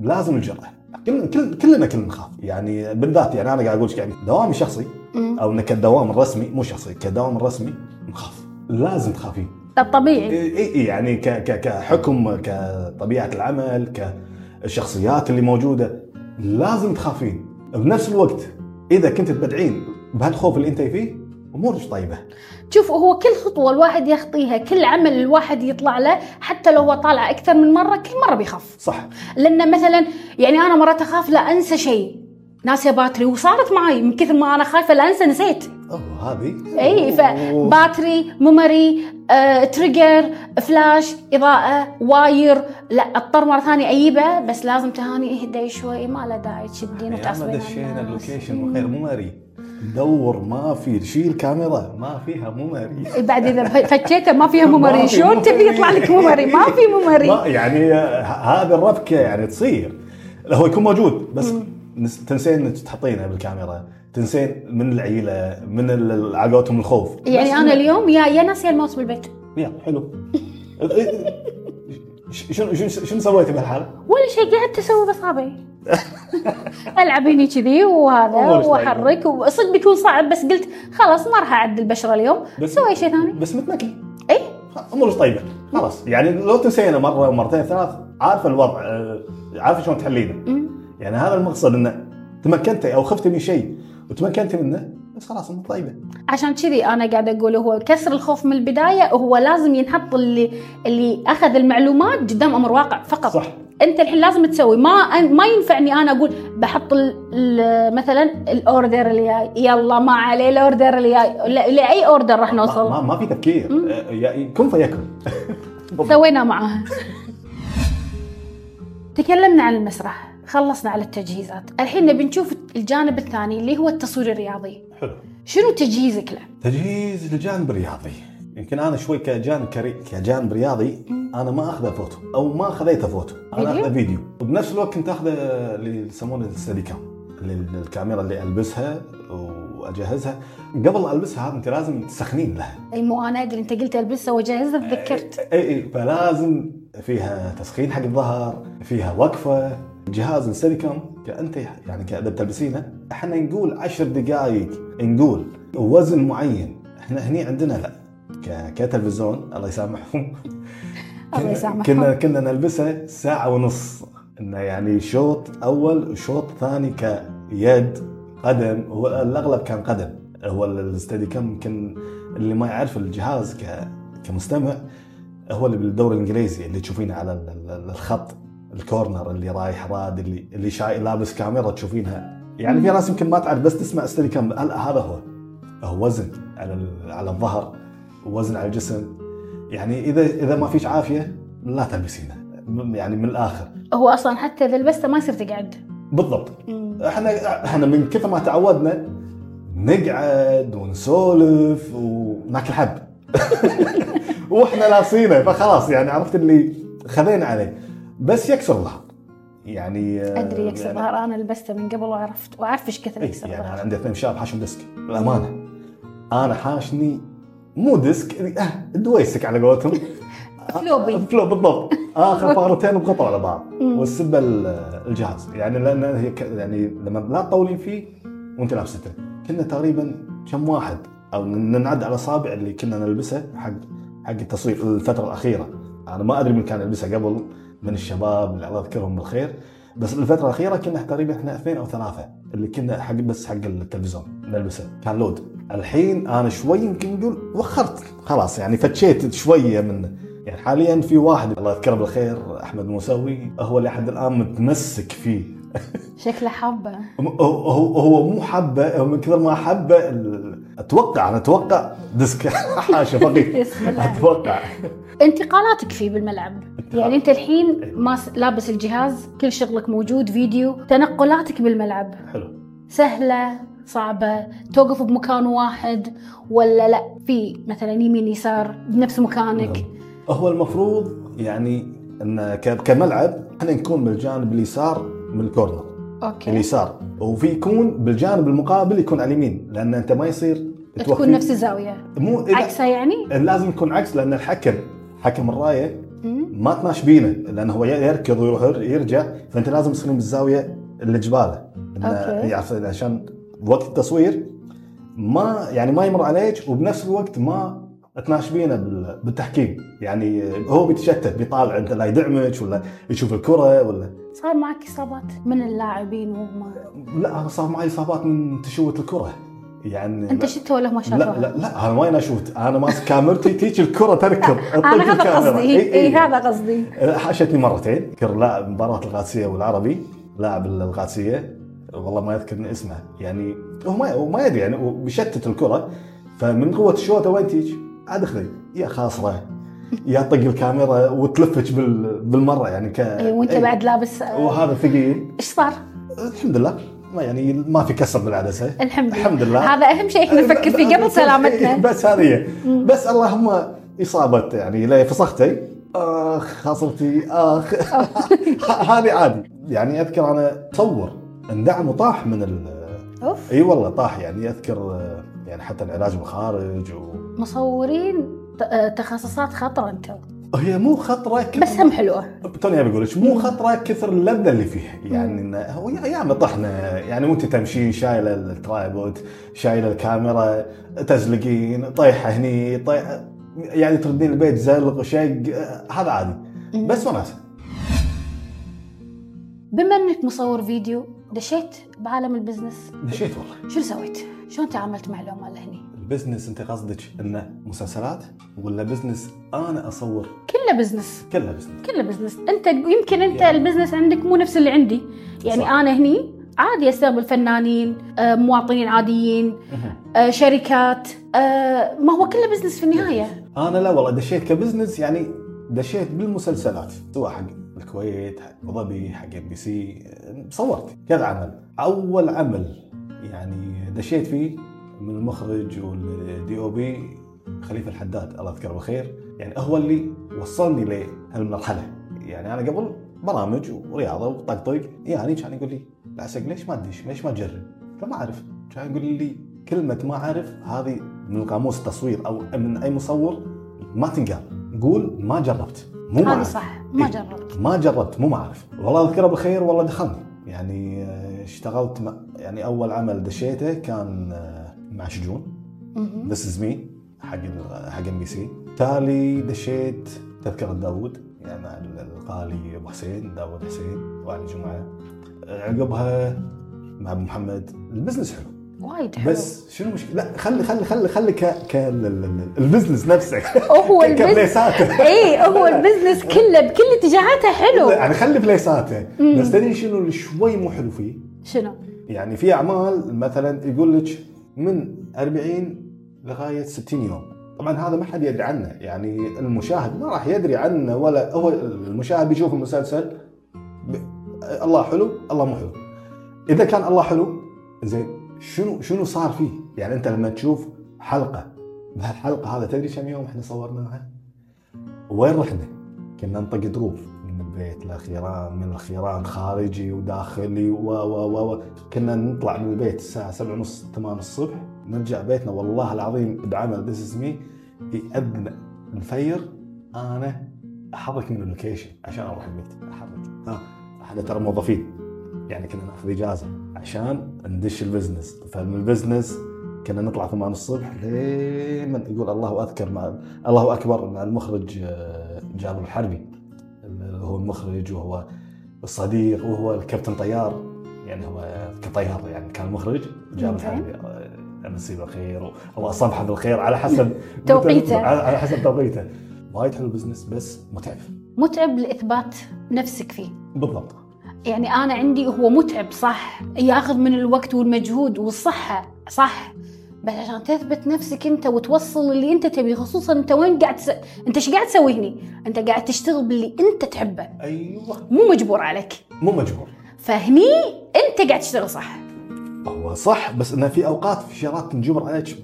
Speaker 2: لازم الجرأة. كل كل كلنا كلنا نخاف. يعني بالذات يعني أنا قاعد أقول لك يعني دوامي الشخصي
Speaker 1: مم.
Speaker 2: أو إنك كدوام الرسمي مو شخصي كدوام الرسمي نخاف لازم تخافين.
Speaker 1: الطبيعي
Speaker 2: إي إي يعني ك ك كحكم كطبيعة العمل كالشخصيات اللي موجودة لازم تخافين. بنفس الوقت إذا كنت تبدعين بهالخوف اللي أنت فيه أمورك طيبة.
Speaker 1: شوف هو كل خطوة الواحد يخطيها كل عمل الواحد يطلع له حتى لو هو طالع أكثر من مرة كل مرة بيخاف.
Speaker 2: صح.
Speaker 1: لأن مثلا يعني أنا مرات أخاف لا أنسى شيء. ناسيه battery وصارت معي من كثر ما أنا خايفة لا أنسى نسيت.
Speaker 2: أوه هذه؟ إي.
Speaker 1: فباتري ميموري آه، trigger flash إضاءة wire. لا أضطر مرة ثانية أجيبه بس لازم تهاني اهدي شوي ما له داعي تشدين وتعصبين
Speaker 2: دشينا.
Speaker 1: ال
Speaker 2: location وخير memory دور ما في شيل كاميرا ما فيها memory
Speaker 1: إي بعد إذا فتشيته ما فيها
Speaker 2: memory.
Speaker 1: شلون تبي يطلع لك memory. ما في
Speaker 2: memory. يعني هذه الربكه يعني تصير. هو يكون موجود بس تنسين إنك تحطينه بالكاميرا. تنسين من العيلة من على قولتهم الخوف.
Speaker 1: يعني أنا اليوم يا يا ناسيه الماوس بالبيت
Speaker 2: يلا حلو. شنو شنو شنو سويتي بهالحالة؟
Speaker 1: ولا شيء قعدت أسوي باصابعي ألعب هني كذي وهذا. وأحرك. وصدق بيكون صعب بس قلت خلاص ما راح أعدل البشره اليوم. سوي شيء ثاني.
Speaker 2: بس متمكن
Speaker 1: اي
Speaker 2: أمورك طيبة. خلاص. يعني لو تنسينا مرة ومرتين ثلاث عارفه الوضع آه، عارفه شلون تحلينه. يعني هذا المقصد إنه تمكنتي أو خفتي من شيء وتمكنتي منه بس خلاص انت طيبة.
Speaker 1: عشان كذي أنا قاعدة أقول هو كسر الخوف من البداية هو لازم ينحط اللي اللي أخذ المعلومات قدام أمر واقع فقط.
Speaker 2: صح.
Speaker 1: أنت الحين لازم تسوي ما ما ينفعني أنا أقول بحط ال ال مثلا ال order اللي جاي يلا ما عليه ال order اللي جاي لا- لأي order راح نوصل.
Speaker 2: ما, ما في تفكير. آه، كن فيكن.
Speaker 1: سوينا معاها. تكلمنا عن المسرح. خلصنا على التجهيزات. الحين نبي نشوف الجانب الثاني اللي هو التصوير الرياضي.
Speaker 2: حلو.
Speaker 1: شنو تجهيزك له؟
Speaker 2: تجهيز الجانب الرياضي يمكن أنا شوي كجانب كري... كجانب رياضي أنا ما اخذه فوتو أو ما خذيته فوتو
Speaker 1: أنا؟
Speaker 2: اخذه فيديو. وبنفس الوقت كنت اخذه اللي يسمونه الستدي كام الكاميرا اللي ألبسها وأجهزها. قبل ألبسها هذا أنت لازم تسخنين لها.
Speaker 1: أي مو أنا أدري أنت قلت ألبسها وجهزها تذكرت.
Speaker 2: اي إي فلازم فيها تسخين حق الظهر فيها وقفة جهاز السيليكون انت يعني ك- اذا بتلبسينه إحنا نقول عشر دقائق نقول وزن معين. إحنا هني عندنا لا كتلفزيون الله يسامحهم.
Speaker 1: الله يسامحهم.
Speaker 2: كنا كنا نلبسه ساعة ونص. إنه يعني شوط أول وشوط ثاني كيد قدم. هو الأغلب كان قدم. هو الستدي كم يمكن اللي ما يعرف الجهاز كمستمع هو اللي بالدوري الإنجليزي اللي تشوفينه على ال- ال- الخط. الكورنر اللي رايح راد اللي اللي شاي لابس كاميرا تشوفينها. يعني في ناس يمكن ما تعرف بس تسمع ستدي كم هذا هو؟ هو وزن على على الظهر ووزن على الجسم. يعني اذا إذا ما فيش عافية لا تلبسينه. يعني من الآخر.
Speaker 1: هو أصلا حتى إذا لبسته ما يصير تقعد.
Speaker 2: بالضبط. إحنا إحنا من كثر ما تعودنا نقعد ونسولف وناكل حب. وإحنا لاصينه فخلاص يعني عرفت اللي خذينا عليه. بس يكسر الظهر. يعني آه،
Speaker 1: أدري يكسر
Speaker 2: يعني
Speaker 1: ظهر أنا لبسته من قبل وعرفت واعرف إيش كثر
Speaker 2: إيه،
Speaker 1: يكسر
Speaker 2: يعني أنا
Speaker 1: ظهر
Speaker 2: عندي اثنين شباب حاشهم disc. بالامانه أنا حاشني مو disc آه دويسك على قولتهم.
Speaker 1: floppy.
Speaker 2: فلو بالضبط. آخر فقرتين انقطعوا على بعض. والسبة ال- الجهاز. يعني لأن هي ك- يعني لما لا تطولين فيه وأنت لابسته كنا تقريبا كم واحد أو ننعد على اصابع اللي كنا نلبسه حق حق التصوير الفترة الأخيرة. أنا ما أدري من كان يلبسه قبل. من الشباب اللي الله يذكرهم بالخير. بس الفترة الأخيرة كنا تقريبا إحنا اثنين أو ثلاثة اللي كنا حق بس حق التلفزيون نلبسه كان لود. الحين أنا شوي يمكن نقول وخرت. خلاص يعني فتشيت شوية من يعني حاليا في واحد الله يذكره بالخير أحمد موسوي هو اللي لحد الآن متمسك فيه.
Speaker 1: شكله حبة.
Speaker 2: هو هو مو حبة من كثر ما حبة أتوقع أنا أتوقع. ديسك حاشا فقير. أتوقع.
Speaker 1: انتقالاتك فيه بالملعب. يعني انت الحين ماس لابس الجهاز كل شغلك موجود فيديو. تنقلاتك بالملعب.
Speaker 2: حلو.
Speaker 1: سهلة صعبة توقف بمكان واحد ولا لا؟ في مثلا يمين يسار بنفس مكانك.
Speaker 2: هو المفروض يعني إن كملعب إحنا نكون بالجانب اليسار. من ال
Speaker 1: corner okay.
Speaker 2: اليسار. وفي يكون بالجانب المقابل يكون على اليمين لأن أنت ما يصير
Speaker 1: تكون نفس الزاوية.
Speaker 2: مو
Speaker 1: عكسها يعني؟
Speaker 2: لازم يكون عكس لأن الحكم حكم
Speaker 1: الراية.
Speaker 2: ما تناش بينه لأنه هو يركض ويروح يرجع فأنت لازم تصير بالزاويه اللي جباله.
Speaker 1: أوكي.
Speaker 2: يعرف عشان وقت التصوير ما يعني ما يمر عليك وبنفس الوقت ما تناش بينه بال- بالتحكيم. يعني هو بيتشتت بيطالع أنت لا يدعمك ولا يشوف الكرة ولا
Speaker 1: صار معك إصابات من اللاعبين وهم
Speaker 2: لا أنا صار معي إصابات من تشوت الكرة. يعني
Speaker 1: أنت شفت ولا ما شافها؟
Speaker 2: لا لا لا أنا وين أشوت. أنا ماسك كاميرتي تيجي الكرة تركض. أنا
Speaker 1: هذا. قصدي.
Speaker 2: إي.
Speaker 1: هذا قصدي.
Speaker 2: حاشتني مرتين. كر لاعب مباراة القادسية والعربي لاعب القادسية. والله ما يذكرني اسمه. يعني هو ما هو ما يدري يعني بيشتت الكرة. فمن قوة الشوطة وين تيجي؟ عاد اخذي يا خاصرة. يا طق الكاميرا وتلفك بال- بالمرة يعني ك
Speaker 1: اي وأنت
Speaker 2: إي.
Speaker 1: بعد لابس
Speaker 2: وهذا ثقيل.
Speaker 1: إيش صار؟
Speaker 2: الحمد لله. ما يعني ما في كسر بالعدسة
Speaker 1: الحمد لله.
Speaker 2: الحمد لله.
Speaker 1: هذا أهم شيء إحنا نفكر فيه قبل سلامتنا.
Speaker 2: بس هذه. بس اللهم اصابه يعني لا فسختي. آخ خاصرتي. آخ. هذه عادي. يعني أذكر أنا تصور اندعم وطاح من ال
Speaker 1: أوف.
Speaker 2: إي والله طاح. يعني أذكر يعني حتى العلاج بالخارج و...
Speaker 1: مصورين آه، تخصصات خطره أنتم.
Speaker 2: هي مو خطرة كثر
Speaker 1: بس هم حلوة.
Speaker 2: توني أبي أقول لك مو خطرة كثر اللذة اللي فيها. يعني إنه هو يا يا طحنا. يعني وانت تمشي شايله ال tripod شايله الكاميرا تزلقين طيحه هني طيحه يعني تردين البيت زلق وشق هذا عادي. بس وناسه
Speaker 1: بما إنك مصور فيديو دشيت بعالم ال business؟
Speaker 2: دشيت والله.
Speaker 1: شو سويت؟ شلون تعاملت مع العملاء هني؟
Speaker 2: ال business أنت قصدك إنه مسلسلات ولا business أنا أصور؟
Speaker 1: كله business
Speaker 2: كله business
Speaker 1: كله business أنت يمكن أنت
Speaker 2: يعني-
Speaker 1: ال business عندك مو نفس اللي عندي. يعني
Speaker 2: صح.
Speaker 1: أنا هني عادي أستقبل فنانين آه، مواطنين عاديين آه، شركات آه، ما هو كله business في النهاية.
Speaker 2: أنا لا والله دشيت ك business يعني دشيت بالمسلسلات. سواء حق الكويت حق ابو ظبي حق MBC صورت كذا عمل أول عمل يعني دشيت فيه من المخرج والدي أو بي خليفة الحداد الله يذكره بالخير. يعني هو اللي وصلني لهالمرحله يعني أنا قبل برامج ورياضة وطقطق يعني كان يقول لي لا عسق ليش ما تدش؟ ليش ما تجرب؟ فما أعرف. كان يقول لي كلمة ما أعرف هذه من قاموس التصوير أو من أي مصور ما تنقال. قول ما جربت. مو ما.
Speaker 1: صح ما
Speaker 2: إيه.
Speaker 1: جربت.
Speaker 2: ما جربت مو ما اعرف والله أذكره بالخير والله دخلني. يعني آه، اشتغلت يعني أول عمل دشيته كان مع شجون. this is me حق حق MBC تالي دشيت تذكرة داوود. يعني مع الغالي أبو حسين داوود حسين وعلي جمعة. عقبها مع أبو محمد. ال business حلو.
Speaker 1: وايد حلو.
Speaker 2: بس شنو المشكلة؟ لا خلي خلي خلي خلي ك ك ال- ال- ال- ال business نفسه.
Speaker 1: هو ال
Speaker 2: business
Speaker 1: اي هو ال business كله بكل اتجاهاته حلو.
Speaker 2: يعني خلي بليساته. بس تدري شنو اللي شوي مو حلو فيه؟
Speaker 1: شنو؟
Speaker 2: يعني في أعمال مثلا يقول لك من 40 لغاية 60 يوم طبعا هذا ما حد يدري عنه يعني المشاهد ما راح يدري عنه ولا هو المشاهد بيشوف المسلسل. الله حلو الله مو حلو إذا كان الله حلو زين شنو شنو صار فيه يعني أنت لما تشوف حلقة بهالحلقة هذا تدري كم يوم إحنا صورناها؟ وين رحنا؟ كنا نطق دروب البيت لاخيران من الخيران خارجي وداخلي و و و كنا نطلع من البيت الساعة 7 ونص 8 الصبح نرجع بيتنا والله العظيم بعمل this is me يأذن الفير أنا أحرك من ال location عشان أروح البيت. أحرك. ها إحنا ترى موظفين. يعني كنا نأخذ إجازة عشان ندش ال business. فمن ال business كنا نطلع 8 الصبح دائما يقول الله أذكر مع الله أكبر مع المخرج آه، جابر الحربي. اللي هو المخرج وهو الصديق وهو الكابتن طيار. يعني هو كطيار يعني كان مخرج آه، مسيه بالخير أو اصبحه بالخير على حسب
Speaker 1: توقيته.
Speaker 2: على على حسب توقيته. وايد حلو البزنس بس متعب.
Speaker 1: متعب لإثبات نفسك فيه.
Speaker 2: بالضبط.
Speaker 1: يعني أنا عندي هو متعب صح؟ ياخذ من الوقت والمجهود والصحة صح؟ بس عشان تثبت نفسك انت وتوصل اللي انت تبيه خصوصا انت وين قاعد تس... انت إيش قاعد تسوي هني انت قاعد تشتغل باللي انت تحبه.
Speaker 2: أيوه.
Speaker 1: مو مجبور عليك.
Speaker 2: مو مجبور.
Speaker 1: فهني انت قاعد تشتغل صح.
Speaker 2: هو صح بس إنه في أوقات في شغلات تنجبر عليك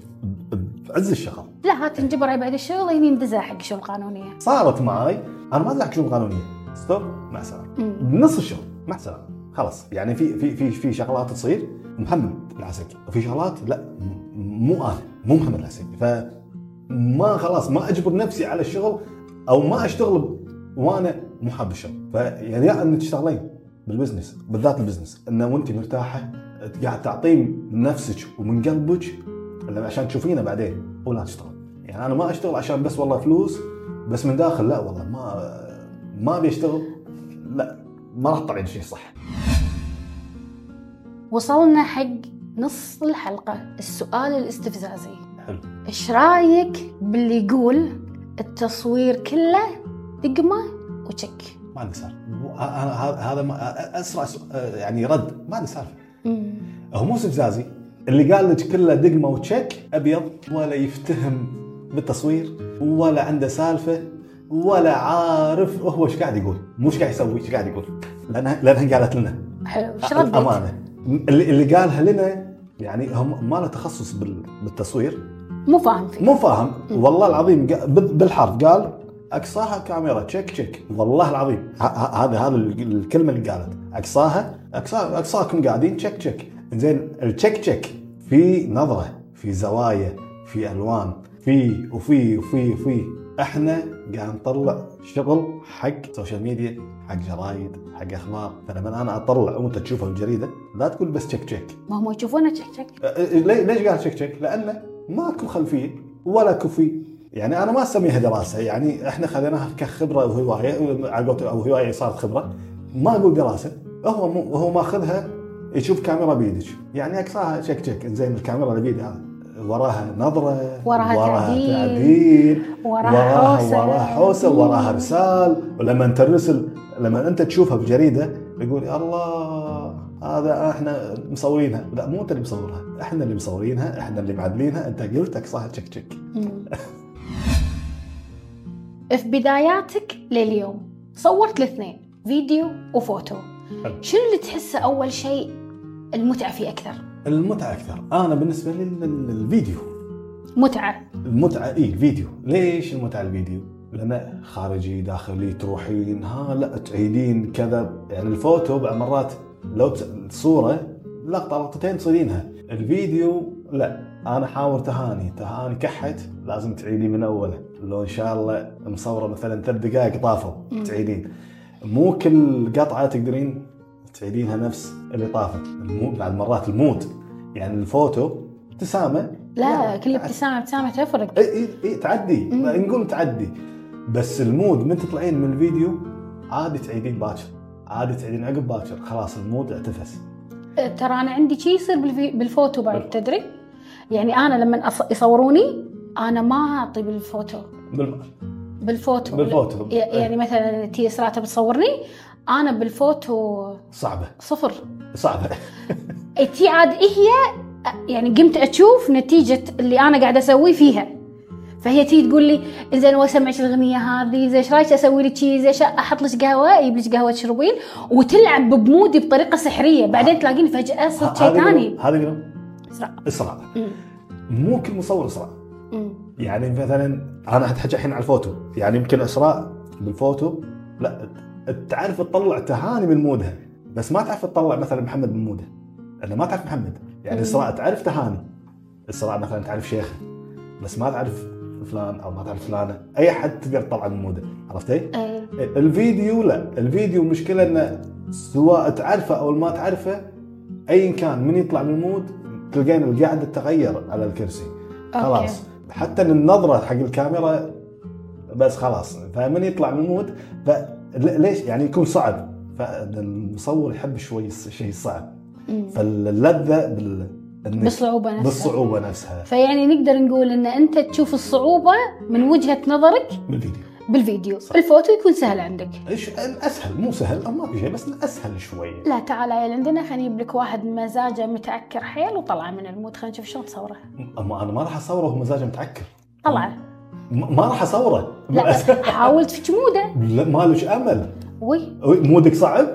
Speaker 2: بعز الشغل.
Speaker 1: لا هات تنجبر على بعد الشغل هني ندزها حق شغل قانونية.
Speaker 2: صارت معي أنا ما ادري شو قانونية. stop مع
Speaker 1: السلامة.
Speaker 2: بنص الشغل مع السلامة. خلاص. يعني في في في في شغلات تصير محمد العسكري وفي شغلات لا مو أنا مو محمد العسكري فما خلاص ما أجبر نفسي على الشغل أو ما أشتغل وأنا مو حاب الشغل. فيعني يا ان تشتغلين بال business بالذات ال business. انه وأنت مرتاحة قاعد تعطين من نفسك ومن قلبك عشان تشوفينه بعدين ولا تشتغل. يعني أنا ما أشتغل عشان بس والله فلوس بس من داخل لا والله ما ما أبي أشتغل لا ما راح تطلع شيء صح.
Speaker 1: وصلنا حق نص الحلقة. السؤال الاستفزازي.
Speaker 2: حلو.
Speaker 1: إيش رأيك باللي يقول التصوير كله دقمة وتشك
Speaker 2: ما عندي أنا هذا أسرع سؤ- يعني رد. ما عندي سالفة. هو مو استفزازي. اللي قال لك كله دقمة وتشيك أبيض ولا يفتهم بالتصوير ولا عنده سالفة ولا عارف هو إيش قاعد يقول. مو إيش قاعد يسوي إيش قاعد يقول. لانها لأنها قالت لنا.
Speaker 1: حلو. إيش رديت؟
Speaker 2: أمانة. اللي, اللي قالها لنا يعني هم ما له تخصص بال- بالتصوير.
Speaker 1: مو فاهم فيه
Speaker 2: مو فاهم. والله العظيم بالحرف قال أقصاها كاميرا. تشيك تشيك والله العظيم. هذا هذا ال- الكلمة اللي قالت. أقصاها أقصاها أقصاكم قاعدين تشيك تشيك زين التشيك تشيك في نظرة في زوايا في ألوان. في وفي وفي وفي. إحنا قاعد نطلع شغل حق social media حق جرايد حق أخبار. فلما أنا أطلع وأنت تشوفه بالجريده لا تقول بس تشيك تشيك
Speaker 1: ما هم يشوفونه تشك تشك
Speaker 2: ليه- ليش قال تشيك تشيك؟ لأنه ماكو خلفية ولا كفي. يعني أنا ما اسميها دراسه يعني إحنا خذيناها كخبرة وهوايه على أو هواية صارت خبرة. ما أقول دراسه هو هو ماخذها يشوف كاميرا بيدك. يعني أقصاها تشيك تشيك زين الكاميرا اللي بيدي هذا وراها نظرة
Speaker 1: وراها تعديل،
Speaker 2: تعديل
Speaker 1: وراها حوسة.
Speaker 2: وراها حوسة وراها ارسال ولما ترسل لما أنت تشوفها بجريدة يقول يا الله هذا إحنا مصورينها. لا مو أنت اللي مصورها إحنا اللي مصورينها إحنا اللي معدلينها. أنت قلت اقصاها تشك تشك.
Speaker 1: في بداياتك لليوم صورت الاثنين فيديو وفوتو. شنو اللي تحسه أول شيء المتعة فيه أكثر؟
Speaker 2: المتعة أكثر. أنا بالنسبة لي ال- ال- الفيديو.
Speaker 1: متعة.
Speaker 2: المتعة اي الفيديو. ليش المتعة الفيديو؟ لأن خارجي داخلي تروحين ها لا تعيدين كذا. يعني الفوتو بعض مرات لو الصورة لقطه لقطتين تصيرينها. الفيديو لا أنا حاور تهاني. تهاني كحت لازم تعيدين من أوله. لو إن شاء الله مصوره مثلا ثلاث دقائق طافوا تعيدين. مو كل لقطة تقدرين تعيدينها نفس اللي طافت بعد مرات ال mood يعني الفوتو ابتسامة.
Speaker 1: لا كل ابتسامة ابتسامة تفرق.
Speaker 2: إي إي إي تعدي. نقول تعدي. بس ال mood من تطلعين من الفيديو عادي تعيدين باكر. عادي تعيدين عقب باكر. خلاص ال mood اعتفس.
Speaker 1: ترى أنا عندي شيء يصير بالفوتو بعد تدري؟ يعني أنا لما يصوروني أنا ما أعطي بالفوتو.
Speaker 2: بال...
Speaker 1: بال
Speaker 2: photo.
Speaker 1: بال photo. يعني مثلا تي اسراء تبي تصورني أنا بالفوتو
Speaker 2: صعبة.
Speaker 1: صفر.
Speaker 2: صعبة.
Speaker 1: تي عاد هي يعني قمت أشوف نتيجة اللي أنا قاعدة اسويه فيها. فهي تيجي تقول لي زين واسمعك الأغنية هذه؟ زين إيش رايك أسوي لك شيء زين أحط لك قهوة؟ أجيب لك قهوة تشربين وتلعب ب mood ي بطريقة سحرية. بعدين تلاقيني فجأة صرت شيء ثاني؟
Speaker 2: هذه منو؟ إسراء.
Speaker 1: أمم.
Speaker 2: مو كل مصور
Speaker 1: إسراء.
Speaker 2: يعني مثلا أنا حتحكي الحين على الفوتو. يعني يمكن إسراء بالفوتو. لا. تعرف تطلع تهاني من mood ها بس ما تعرف تطلع مثلا محمد من mood ه لأن ما تعرف محمد. يعني. اسراء تعرف تهاني. اسراء مثلا تعرف شيخه بس ما تعرف فلان أو ما تعرف فلانه أي حد تقدر تطلع من mood ه عرفتي؟
Speaker 1: إيه.
Speaker 2: الفيديو لا. الفيديو مشكلة إنه سواء تعرفه أو ما تعرفه ايا كان من يطلع من ال mood تلقين القعده تغير على الكرسي. خلاص. حتى النظرة حق الكاميرا بس خلاص. فمن يطلع من ال mood فليش يعني يكون صعب. فالمصور يحب شوي الشيء الصعب. فاللذة بال
Speaker 1: بالصعوبة نفسها.
Speaker 2: بالصعوبة نفسها.
Speaker 1: فيعني نقدر نقول إن أنت تشوف الصعوبة من وجهة نظرك
Speaker 2: بالفيديو.
Speaker 1: بالفيديو.
Speaker 2: صح.
Speaker 1: الفوتو يكون سهل عندك.
Speaker 2: إيش؟ أسهل. مو سهل. ما في شيء بس أسهل شوي.
Speaker 1: لا تعال عيل عندنا خلينا نجيب لك واحد مزاجه متعكر حيل وطلع من ال mood. خلينا نشوف شلون تصوره.
Speaker 2: أما أنا ما راح أصوره وهو مزاجه متعكر.
Speaker 1: طلع.
Speaker 2: ما راح أصوره.
Speaker 1: لا حاول تفك mood ه
Speaker 2: لا ما لهش أمل.
Speaker 1: وي.
Speaker 2: mood ك
Speaker 1: صعب.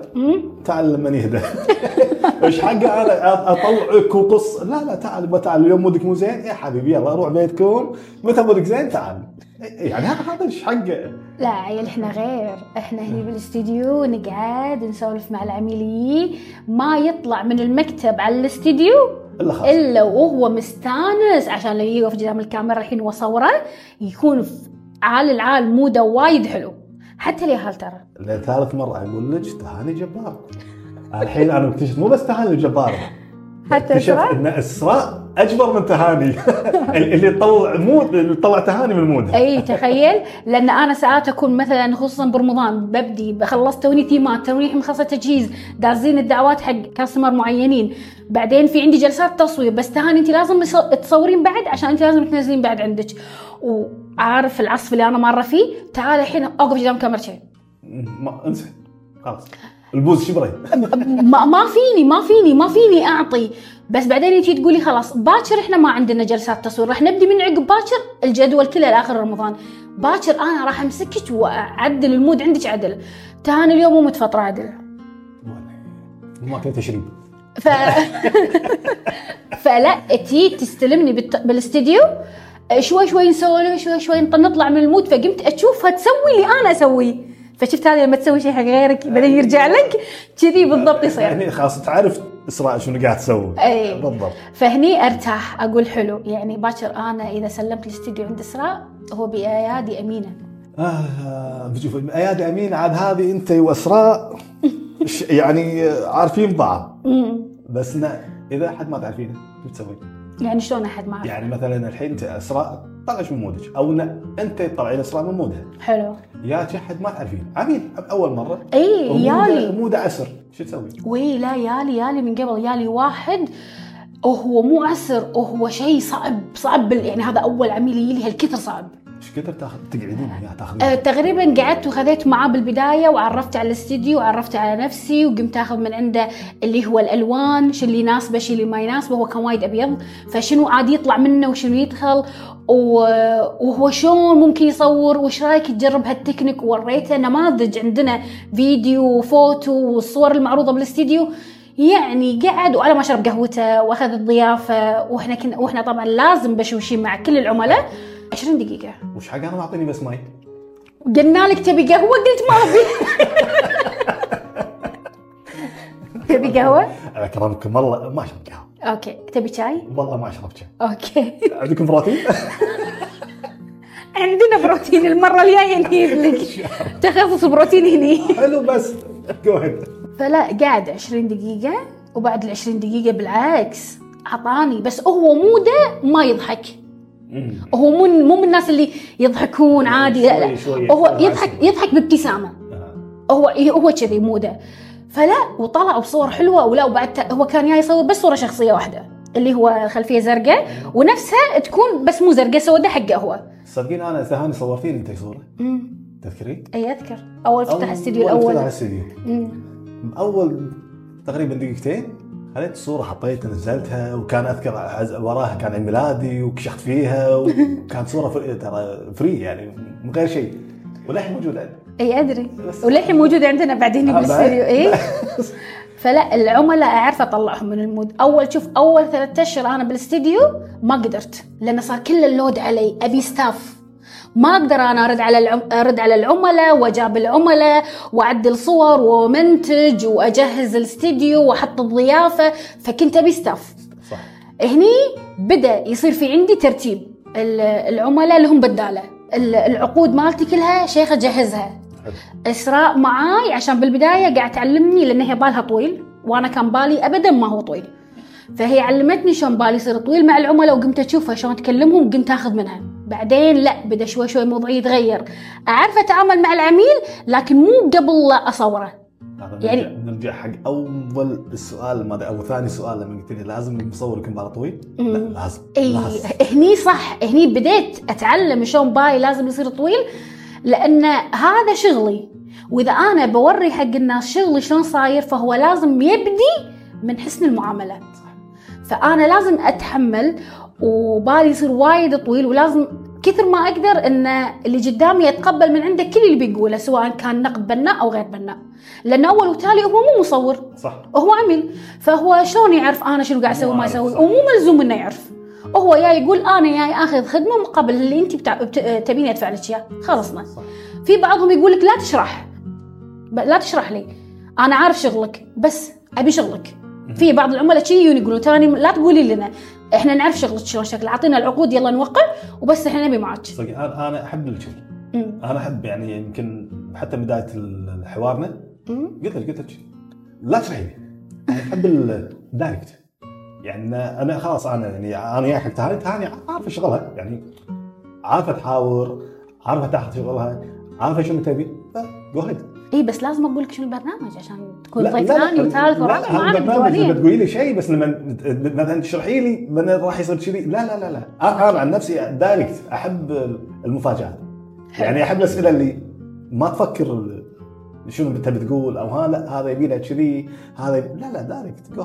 Speaker 2: تعال لما يهدى إيش حقه أنا اطلعك وقص؟ لا لا تعال تعال اليوم مودك مو زين. يا حبيبي يلا روح بيتكم. متى مودك زين؟ تعال. يعني هذا إيش حقه
Speaker 1: لا عيل إحنا غير. إحنا هني بالاستديو نقعد نسولف مع العميليين ما يطلع من المكتب على الاستديو
Speaker 2: إلا خلاص.
Speaker 1: إلا وهو مستانس عشان لو يوقف قدام الكاميرا الحين وصوره يكون في عال العال موده وايد حلو. حتى اليهال ترى.
Speaker 2: لثالث مرة أقول لك تهاني جبار. الحين أنا مكتشف مو بس تهاني جبار.
Speaker 1: حتى
Speaker 2: اكتشفت
Speaker 1: إسراء؟
Speaker 2: إن اسراء أجبر من تهاني. اللي يطلع mood اللي يطلع تهاني من mood
Speaker 1: ها إي تخيل. لأن أنا ساعات أكون مثلا خصوصا برمضان ببدي خلصت توني تيمات توني مخلصه تجهيز دازين الدعوات حق customer معينين. بعدين في عندي جلسات تصوير بس تهاني انت لازم تصورين بعد عشان انت لازم تنزلين بعد عندك. وعارف العصف اللي أنا مرة فيه تعال الحين اوقف قدام
Speaker 2: ما انسى خلاص. البوز شبري
Speaker 1: ما, ما فيني ما فيني ما فيني أعطي. بس بعدين انتي تقولي خلاص باكر إحنا ما عندنا جلسات تصوير راح نبدي من عقب باكر الجدول كله لآخر رمضان. باكر أنا راح أمسكك وأعدل ال mood عندك عدل. تهاني اليوم مو متفطرة عدل.
Speaker 2: ما كان تشريب.
Speaker 1: ف... فلا تي تستلمني بالت... بالاستديو. شوي شوي نسولف شوي شوي نط- نطلع من ال mood. فقمت أشوفها تسوي اللي أنا اسويه فشفت هذه لما تسوي شيء حق غيرك بعدين يرجع لك كذي بالضبط يصير
Speaker 2: يعني خلاص تعرف إسراء شنو قاعد تسوي
Speaker 1: أي.
Speaker 2: بالضبط
Speaker 1: فهني أرتاح أقول حلو يعني باكر أنا إذا سلمت الاستديو عند إسراء هو بايادي أمينة
Speaker 2: آه بشوف ايادي امين عاد هذه أنت وإسراء يعني عارفين بعض. بس إذا حد ما تعرفينه شو تسوي؟
Speaker 1: يعني شلون أحد معك
Speaker 2: يعني مثلا الحين إنت إسراء طلعش من مودك أو إن أنت تطلعين اسراء من مودها.
Speaker 1: حلو.
Speaker 2: يا أحد ما تعرفين عميل أول
Speaker 1: مرة.
Speaker 2: إي
Speaker 1: يالي.
Speaker 2: مودة عسر شو تسوي؟
Speaker 1: وي لا يالي يالي من قبل يالي واحد. وهو مو عسر وهو شيء صعب صعب يعني هذا أول عميل يجي لي هالكثر صعب.
Speaker 2: إيش كثر تاخذ تقعدين وياه تاخذين؟
Speaker 1: أه تقريبا قعدت وخذيت معاه بالبداية وعرفت على الاستديو وعرفت على نفسي وقمت آخذ من عنده اللي هو الألوان شو اللي يناسبه شو اللي ما يناسبه هو كان وايد أبيض. فشنو عاد يطلع منه وشنو يدخل؟ وهو شلون ممكن يصور وش رأيك تجرب هالتكنيك؟ ووريته نماذج عندنا فيديو وفوتو والصور المعروضة بالاستديو. يعني قعد وأنا ما شرب قهوته وأخذ الضيافة وإحنا كنا وإحنا طبعا لازم بشوشين مع كل العملاء. 20 دقيقة.
Speaker 2: وش حق؟ أنا معطيني بس ماي؟
Speaker 1: قلنا لك تبي قهوة؟ قلت ما أبي. تبي قهوة؟
Speaker 2: على كرامكم والله ما اشرب قهوة.
Speaker 1: okay تبي شاي؟
Speaker 2: والله ما أشرب شاي.
Speaker 1: okay.
Speaker 2: عندكم بروتين؟
Speaker 1: عندنا بروتين المرة الجاية نجيب لك. تخصص بروتين هني.
Speaker 2: حلو بس جو
Speaker 1: فلا قاعد 20 دقيقة وبعد ال 20 دقيقة بالعكس عطاني بس هو mood ه ما يضحك. هو مو مو من الناس اللي يضحكون عادي. لا لا. هو يضحك يضحك بابتسامة.
Speaker 2: آه.
Speaker 1: هو هو كذي mood ه فلا وطلع بصور حلوة ولا وبعد هو كان جاي يصور بس صورة شخصية واحدة اللي هو خلفية زرقاء ونفسها تكون بس مو زرقاء سوداء حقه هو
Speaker 2: صدقين أنا ثهاني صورتيني أنت صوره
Speaker 1: امم
Speaker 2: تذكرين؟
Speaker 1: أي أذكر. أول فتح الاستديو
Speaker 2: فتح
Speaker 1: الأول.
Speaker 2: الاستديو
Speaker 1: أمم.
Speaker 2: أول تقريبا دقيقتين خليت الصورة حطيتها نزلتها وكان أذكر وراها كان عيد ميلادي وكشخت فيها وكانت صورة ترى فري يعني من غير شيء. وللحين موجودة. عندي
Speaker 1: اي
Speaker 2: أدري.
Speaker 1: وللحين موجوده عندنا بعدين
Speaker 2: آه،
Speaker 1: بالاستديو إي فلا العملاء أعرف أطلعهم من ال mood. أول شوف أول ثلاثة اشهر أنا بالاستديو ما قدرت لأن صار كل ال load علي. أبي staff ما أقدر أنا أرد على العم... أرد على العملاء وأجاوب العملاء وأعدل صور ومنتج وأجهز الاستديو وأحط الضيافه فكنت أبي staff
Speaker 2: صح.
Speaker 1: هني بدأ يصير في عندي ترتيب. ال- العملاء لهم بدالة. ال- العقود مالتي كلها شيخة جهزها. إسراء معاي عشان بالبداية قاعد تعلمني لأن هي بالها طويل وأنا كان بالي ابدا ما هو طويل. فهي علمتني شلون بالي يصير طويل مع العملاء وقمت أشوفها شلون تكلمهم وقمت آخذ منها. بعدين لا بدأ شوي شوي موضوعي يتغير. أعرف أتعامل مع العميل لكن مو قبل لا
Speaker 2: أصوره.
Speaker 1: يعني-
Speaker 2: نرجع حق أول السؤال ما أو ثاني سؤال لما قلت لي لازم المصور يكون باله طويل. لا لازم إي
Speaker 1: هني صح هني بديت أتعلم شلون بالي لازم يصير طويل. لأن هذا شغلي. وإذا أنا بوري حق الناس شغلي شلون صاير فهو لازم يبدي من حسن المعامله فأنا لازم أتحمل وبالي يصير وايد طويل ولازم كثر ما أقدر إن اللي قدامي أتقبل من عنده كل اللي بيقوله سواء كان نقد بناء أو غير بناء. لأن أول وتالي هو مو مصور
Speaker 2: صح.
Speaker 1: هو عميل فهو شلون يعرف أنا شنو قاعد أسوي
Speaker 2: مو
Speaker 1: ما
Speaker 2: صح.
Speaker 1: ومو ملزوم إنه يعرف. هو جاي يقول أنا جاي أخذ خدمة مقابل اللي انت بتع... بت... تبيني أدفع لك إياه. خلصنا في بعضهم يقول لك لا تشرح. لا تشرح لي. أنا عارف شغلك بس أبي شغلك. في بعض العملاء شي يقولون تاني لا تقولي لنا. إحنا نعرف شغلك شلون شكله أعطينا العقود يلا نوقع وبس إحنا نبي معك
Speaker 2: صدق أنا أنا أحب الكذي
Speaker 1: أمم.
Speaker 2: أنا أحب يعني يمكن حتى بداية حوارنا. قلت لك قلت لك لا تشرحي لي أحب ال direct. يعني أنا خلاص أنا يعني أنا جاي حق تهاني تهاني عارفه شغلها يعني عارفه تحاور عارفه تاخذ شغلها عارفه شنو تبي. جو
Speaker 1: إي بس لازم أقول لك شنو البرنامج عشان تكون ضيف ثاني وثالث ورابع
Speaker 2: لا
Speaker 1: ما
Speaker 2: هذا
Speaker 1: اعرف
Speaker 2: برنامج
Speaker 1: الديوانية.
Speaker 2: لما تقولي لي شيء بس لما مثلا تشرحي لي من راح يصير كذي لا لا لا لا. أنا عن نفسي direct أحب المفاجآت. يعني أحب الأسئلة اللي ما تفكر شنو انت بتقول أو ها لا هذا يبي له كذي هذا لا لا direct جو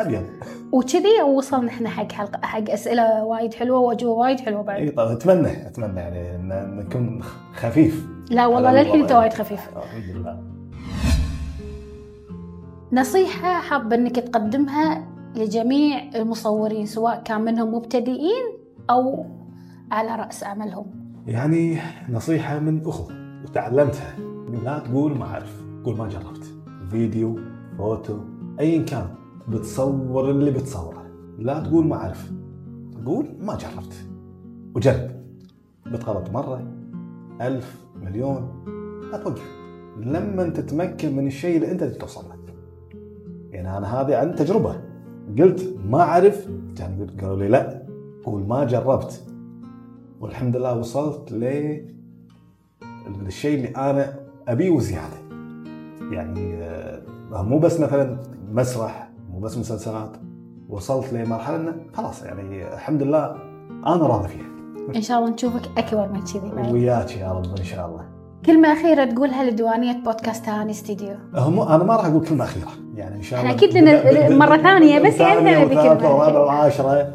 Speaker 2: أبيض.
Speaker 1: وكذي وصلنا إحنا حق حلقة حق أسئلة وايد حلوة وأجوبة وايد حلوة بعد.
Speaker 2: إي طبعا أتمنى أتمنى يعني ان نكون خفيف.
Speaker 1: لا والله للحين
Speaker 2: إنت.
Speaker 1: وايد خفيف.
Speaker 2: الحمد لله.
Speaker 1: نصيحة حابه إنك تقدمها لجميع المصورين سواء كان منهم مبتدئين أو على رأس عملهم.
Speaker 2: يعني نصيحة من أخو وتعلمتها. لا تقول ما أعرف قول ما جربت. فيديو فوتو أيا كان. بتصور اللي بتصوره. لا تقول ما أعرف. قول ما جربت. وجرب. بتغلط مرة ألف مليون لا توقف لما تتمكن من الشيء اللي أنت توصل له. يعني أنا هذه عن تجربة. قلت ما أعرف. قالوا لي لا. قول ما جربت. والحمد لله وصلت ل الشيء اللي أنا أبيه وزياده. يعني آه، مو بس مثلا مسرح مو بس مسلسلات وصلت لمرحلة إنه خلاص يعني الحمد لله أنا راضي فيها.
Speaker 1: إن شاء الله نشوفك أكبر من كذي.
Speaker 2: وياك يا رب إن شاء الله.
Speaker 1: كلمة أخيرة تقولها لديوانيه بودكاست هاني استديو
Speaker 2: هم أنا ما راح أقول كلمة أخيرة. يعني إن شاء الله
Speaker 1: أكيد لنا مرة ثانية، بس ذي
Speaker 2: وثالثة
Speaker 1: كلمة.
Speaker 2: ورابعة وعاشرة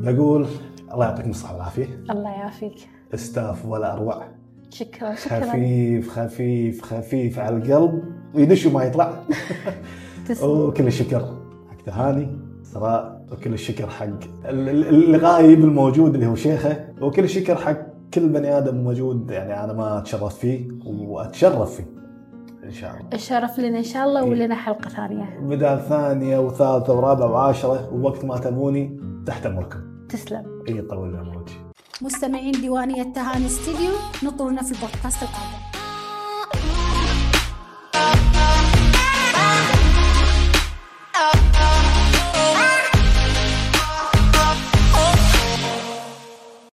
Speaker 2: بقول الله يعطيكم الصحة والعافية.
Speaker 1: الله يعافيك.
Speaker 2: استاف ولا أروع.
Speaker 1: شكرا شكرا.
Speaker 2: خفيف خفيف خفيف على القلب. ويدش وما يطلع.
Speaker 1: تسلم.
Speaker 2: وكل الشكر. تهاني سراء وكل الشكر حق ال- ال- الغايب الموجود اللي هو شيخه وكل الشكر حق كل بني آدم موجود يعني أنا ما أتشرف فيه وأتشرف فيه إن شاء الله.
Speaker 1: الشرف لنا إن شاء الله ولنا حلقة ثانية.
Speaker 2: بدال ثانية وثالثة ورابعة وعاشرة ووقت ما تبوني تحت أمركم.
Speaker 1: تسلم.
Speaker 2: اي طول العمر
Speaker 1: مستمعين ديوانية تهاني استديو نطرونا في البودكاست القادم.